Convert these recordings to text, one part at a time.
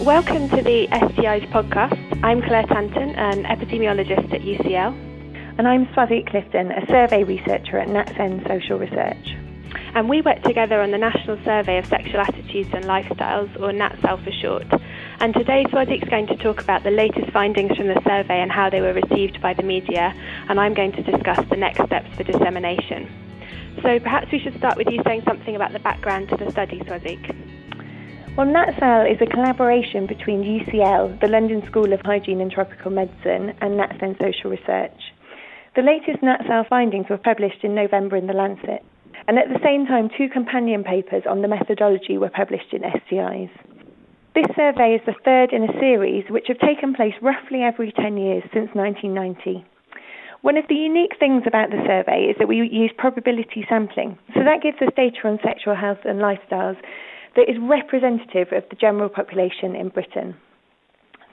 Welcome to the STIs podcast. I'm Claire Tanton, an epidemiologist at UCL. And I'm Soazig Clifton, a survey researcher at NatCen Social Research. And we work together on the National Survey of Sexual Attitudes and Lifestyles, or NatSal for short. And today Soazig's going to talk about the latest findings from the survey and how they were received by the media, and I'm going to discuss the next steps for dissemination. So perhaps we should start with you saying something about the background to the study, Soazig. Well, NatSal is a collaboration between UCL, the London School of Hygiene and Tropical Medicine, and NatCen Social Research. The latest NatSal findings were published in November in The Lancet, and at the same time, two companion papers on the methodology were published in STIs. This survey is the third in a series which have taken place roughly every 10 years since 1990. One of the unique things about the survey is that we use probability sampling, so that gives us data on sexual health and lifestyles that is representative of the general population in Britain.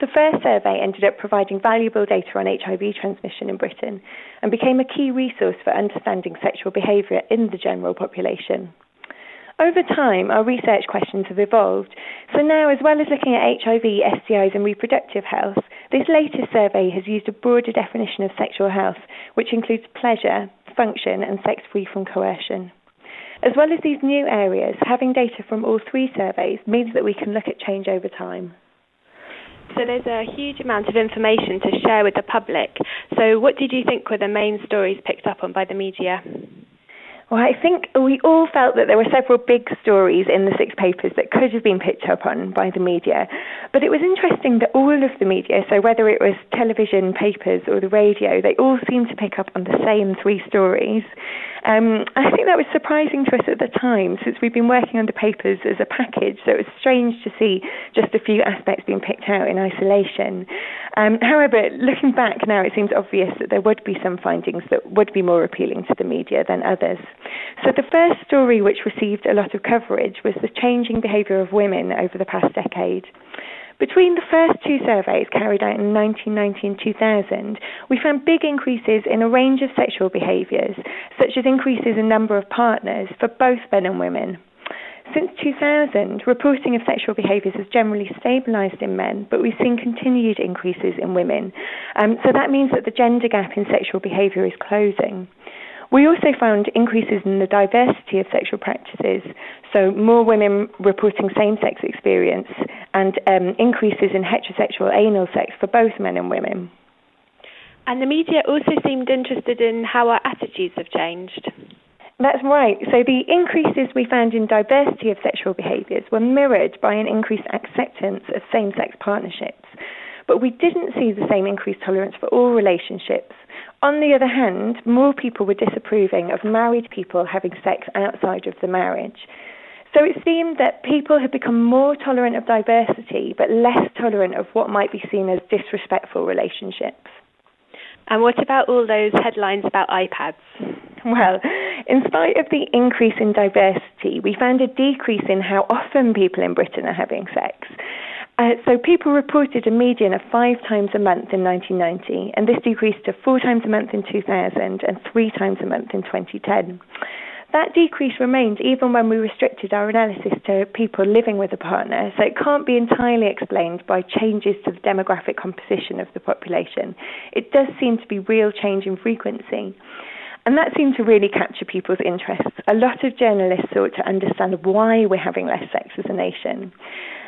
The first survey ended up providing valuable data on HIV transmission in Britain and became a key resource for understanding sexual behaviour in the general population. Over time, our research questions have evolved. So now, as well as looking at HIV, STIs, and reproductive health, this latest survey has used a broader definition of sexual health, which includes pleasure, function, and sex free from coercion. As well as these new areas, having data from all three surveys means that we can look at change over time. So there's a huge amount of information to share with the public. So what did you think were the main stories picked up on by the media? Well, I think we all felt that there were several big stories in the six papers that could have been picked up on by the media. But it was interesting that all of the media, so whether it was television, papers, or the radio, they all seemed to pick up on the same three stories. Um, I think that was surprising to us at the time, since we've been working on the papers as a package, so it was strange to see just a few aspects being picked out in isolation. Um, however, looking back now, it seems obvious that there would be some findings that would be more appealing to the media than others. So, the first story which received a lot of coverage was the changing behaviour of women over the past decade. Between the first two surveys carried out in 1990 and 2000, we found big increases in a range of sexual behaviours, such as increases in number of partners for both men and women. Since 2000, reporting of sexual behaviours has generally stabilised in men, but we've seen continued increases in women. Um, so that means that the gender gap in sexual behaviour is closing. We also found increases in the diversity of sexual practices, so more women reporting same sex experience and um, increases in heterosexual anal sex for both men and women. And the media also seemed interested in how our attitudes have changed. That's right. So the increases we found in diversity of sexual behaviours were mirrored by an increased acceptance of same sex partnerships. But we didn't see the same increased tolerance for all relationships. On the other hand, more people were disapproving of married people having sex outside of the marriage. So it seemed that people had become more tolerant of diversity, but less tolerant of what might be seen as disrespectful relationships. And what about all those headlines about iPads? Well, in spite of the increase in diversity, we found a decrease in how often people in Britain are having sex. Uh, so people reported a median of five times a month in 1990, and this decreased to four times a month in 2000 and three times a month in 2010. That decrease remained even when we restricted our analysis to people living with a partner, so it can't be entirely explained by changes to the demographic composition of the population. It does seem to be real change in frequency. And that seemed to really capture people's interests. A lot of journalists sought to understand why we're having less sex as a nation.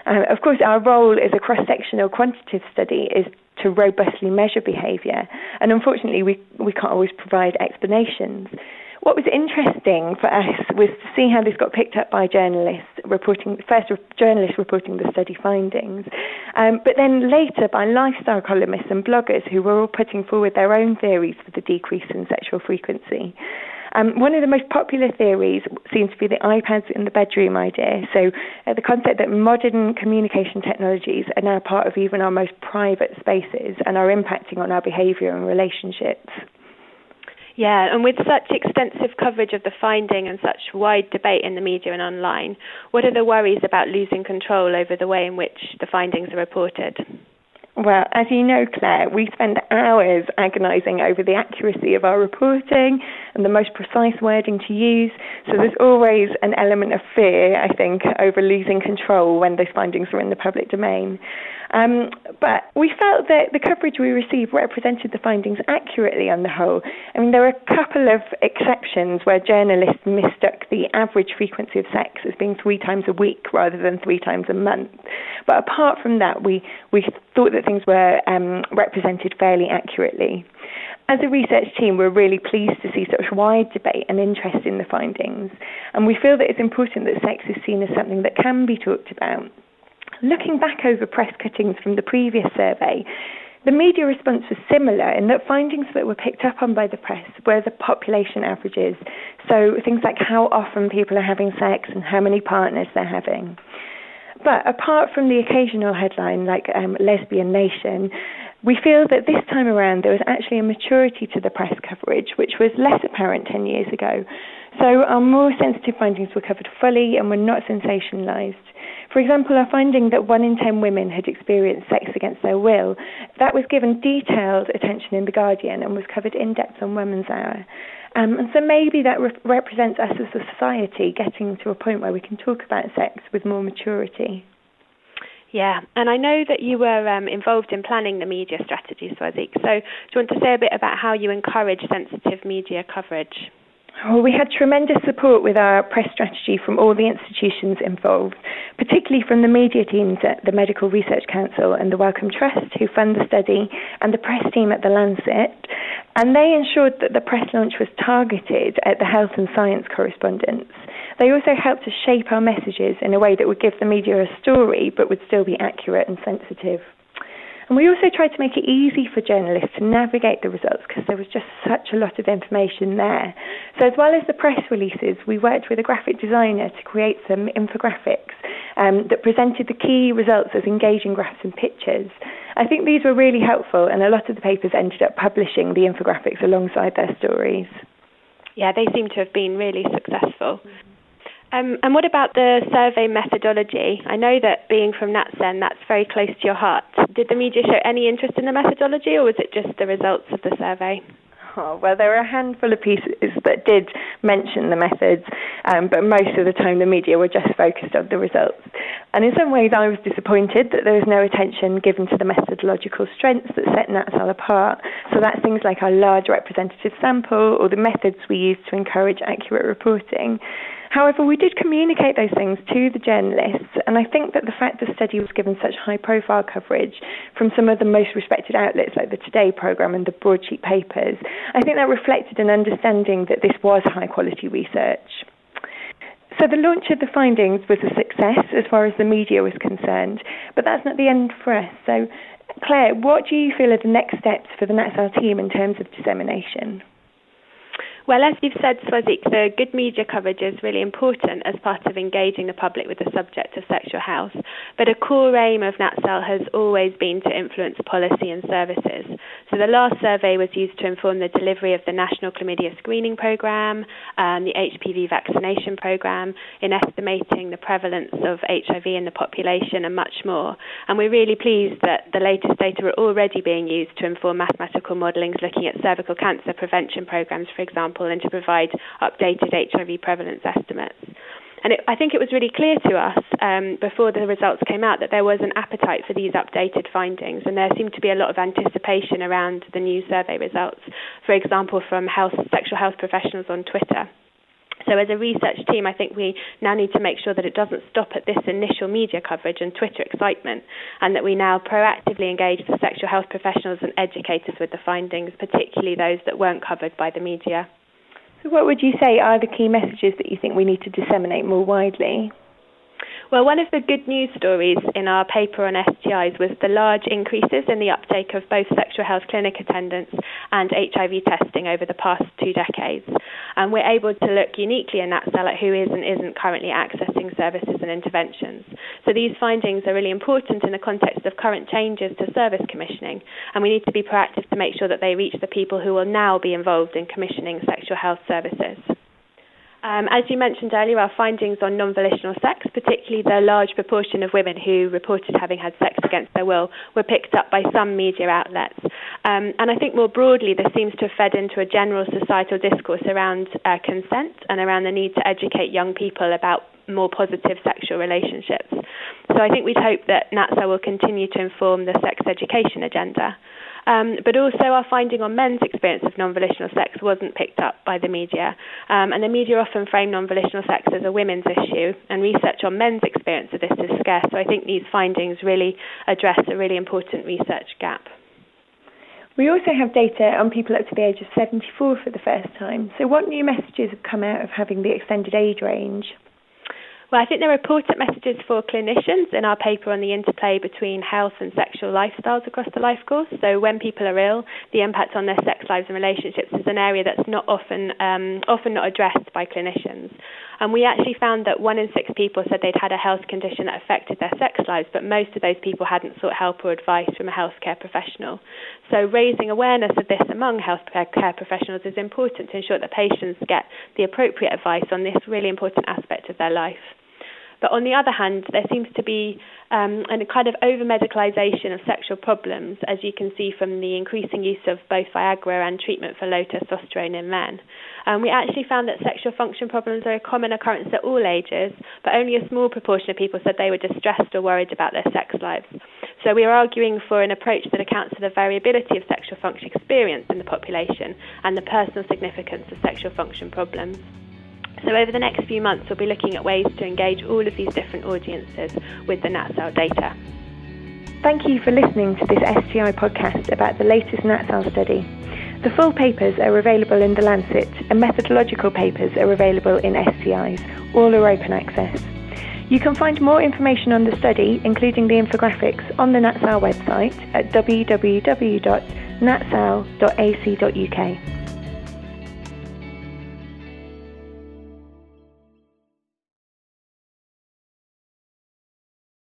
Uh, of course, our role as a cross sectional quantitative study is to robustly measure behaviour, and unfortunately, we, we can't always provide explanations. What was interesting for us was to see how this got picked up by journalists reporting, first journalists reporting the study findings, um, but then later by lifestyle columnists and bloggers who were all putting forward their own theories for the decrease in sexual frequency. Um, one of the most popular theories seems to be the iPads in the bedroom idea. So, uh, the concept that modern communication technologies are now part of even our most private spaces and are impacting on our behaviour and relationships. Yeah, and with such extensive coverage of the finding and such wide debate in the media and online, what are the worries about losing control over the way in which the findings are reported? Well, as you know, Claire, we spend hours agonising over the accuracy of our reporting and the most precise wording to use. So there's always an element of fear, I think, over losing control when those findings are in the public domain. Um, but we felt that the coverage we received represented the findings accurately on the whole. I mean, there were a couple of exceptions where journalists mistook the average frequency of sex as being three times a week rather than three times a month. But apart from that, we, we thought that things were um, represented fairly accurately. As a research team, we're really pleased to see such wide debate and interest in the findings, and we feel that it's important that sex is seen as something that can be talked about. Looking back over press cuttings from the previous survey, the media response was similar in that findings that were picked up on by the press were the population averages. So things like how often people are having sex and how many partners they're having. But apart from the occasional headline like um, Lesbian Nation, we feel that this time around there was actually a maturity to the press coverage, which was less apparent 10 years ago. So our more sensitive findings were covered fully and were not sensationalised. For example, our finding that one in ten women had experienced sex against their will, that was given detailed attention in The Guardian and was covered in depth on Women's Hour. Um, and so maybe that re- represents us as a society getting to a point where we can talk about sex with more maturity. Yeah, and I know that you were um, involved in planning the media strategy, Soazig. So, do you want to say a bit about how you encourage sensitive media coverage? We had tremendous support with our press strategy from all the institutions involved, particularly from the media teams at the Medical Research Council and the Wellcome Trust, who fund the study, and the press team at The Lancet. And they ensured that the press launch was targeted at the health and science correspondents. They also helped to shape our messages in a way that would give the media a story but would still be accurate and sensitive. And we also tried to make it easy for journalists to navigate the results because there was just such a lot of information there. So, as well as the press releases, we worked with a graphic designer to create some infographics um, that presented the key results as engaging graphs and pictures. I think these were really helpful, and a lot of the papers ended up publishing the infographics alongside their stories. Yeah, they seem to have been really successful. Mm-hmm. Um, and what about the survey methodology? I know that being from NatCen, that's very close to your heart. Did the media show any interest in the methodology, or was it just the results of the survey? Oh, well, there were a handful of pieces that did mention the methods, um, but most of the time the media were just focused on the results. And in some ways, I was disappointed that there was no attention given to the methodological strengths that set NatSal apart. So that's things like our large representative sample or the methods we use to encourage accurate reporting. However, we did communicate those things to the journalists, and I think that the fact the study was given such high profile coverage from some of the most respected outlets like the Today programme and the broadsheet papers, I think that reflected an understanding that this was high quality research. So the launch of the findings was a success as far as the media was concerned, but that's not the end for us. So, Claire, what do you feel are the next steps for the NatSal team in terms of dissemination? Well, as you've said, Soazig, the good media coverage is really important as part of engaging the public with the subject of sexual health. But a core aim of NatSal has always been to influence policy and services. So the last survey was used to inform the delivery of the National Chlamydia Screening Programme, um, the HPV vaccination programme, in estimating the prevalence of HIV in the population, and much more. And we're really pleased that the latest data are already being used to inform mathematical modellings looking at cervical cancer prevention programmes, for example example, and to provide updated HIV prevalence estimates. And it, I think it was really clear to us um, before the results came out that there was an appetite for these updated findings, and there seemed to be a lot of anticipation around the new survey results. For example, from health, sexual health professionals on Twitter. So, as a research team, I think we now need to make sure that it doesn't stop at this initial media coverage and Twitter excitement, and that we now proactively engage the sexual health professionals and educators with the findings, particularly those that weren't covered by the media. So, what would you say are the key messages that you think we need to disseminate more widely? Well, one of the good news stories in our paper on STIs was the large increases in the uptake of both sexual health clinic attendance and HIV testing over the past two decades. And we're able to look uniquely in NatSal at who is and isn't currently accessing services and interventions. So these findings are really important in the context of current changes to service commissioning, and we need to be proactive to make sure that they reach the people who will now be involved in commissioning sexual health services. Um, as you mentioned earlier, our findings on non volitional sex, particularly the large proportion of women who reported having had sex against their will, were picked up by some media outlets. Um, and I think more broadly, this seems to have fed into a general societal discourse around uh, consent and around the need to educate young people about more positive sexual relationships. So I think we'd hope that NatSal will continue to inform the sex education agenda. Um, but also, our finding on men's experience of non volitional sex wasn't picked up by the media. Um, and the media often frame non volitional sex as a women's issue, and research on men's experience of this is scarce. So I think these findings really address a really important research gap. We also have data on people up to the age of 74 for the first time. So, what new messages have come out of having the extended age range? Well, I think there are important messages for clinicians in our paper on the interplay between health and sexual lifestyles across the life course. So, when people are ill, the impact on their sex lives and relationships is an area that's not often um, often not addressed by clinicians. And we actually found that one in six people said they'd had a health condition that affected their sex lives, but most of those people hadn't sought help or advice from a healthcare professional. So, raising awareness of this among healthcare professionals is important to ensure that patients get the appropriate advice on this really important aspect of their life. But on the other hand, there seems to be um, a kind of over medicalisation of sexual problems, as you can see from the increasing use of both Viagra and treatment for low testosterone in men. Um, we actually found that sexual function problems are a common occurrence at all ages, but only a small proportion of people said they were distressed or worried about their sex lives. So we are arguing for an approach that accounts for the variability of sexual function experience in the population and the personal significance of sexual function problems. So, over the next few months, we'll be looking at ways to engage all of these different audiences with the NatSal data. Thank you for listening to this STI podcast about the latest NatSal study. The full papers are available in The Lancet, and methodological papers are available in STIs. All are open access. You can find more information on the study, including the infographics, on the NatSal website at www.natsal.ac.uk.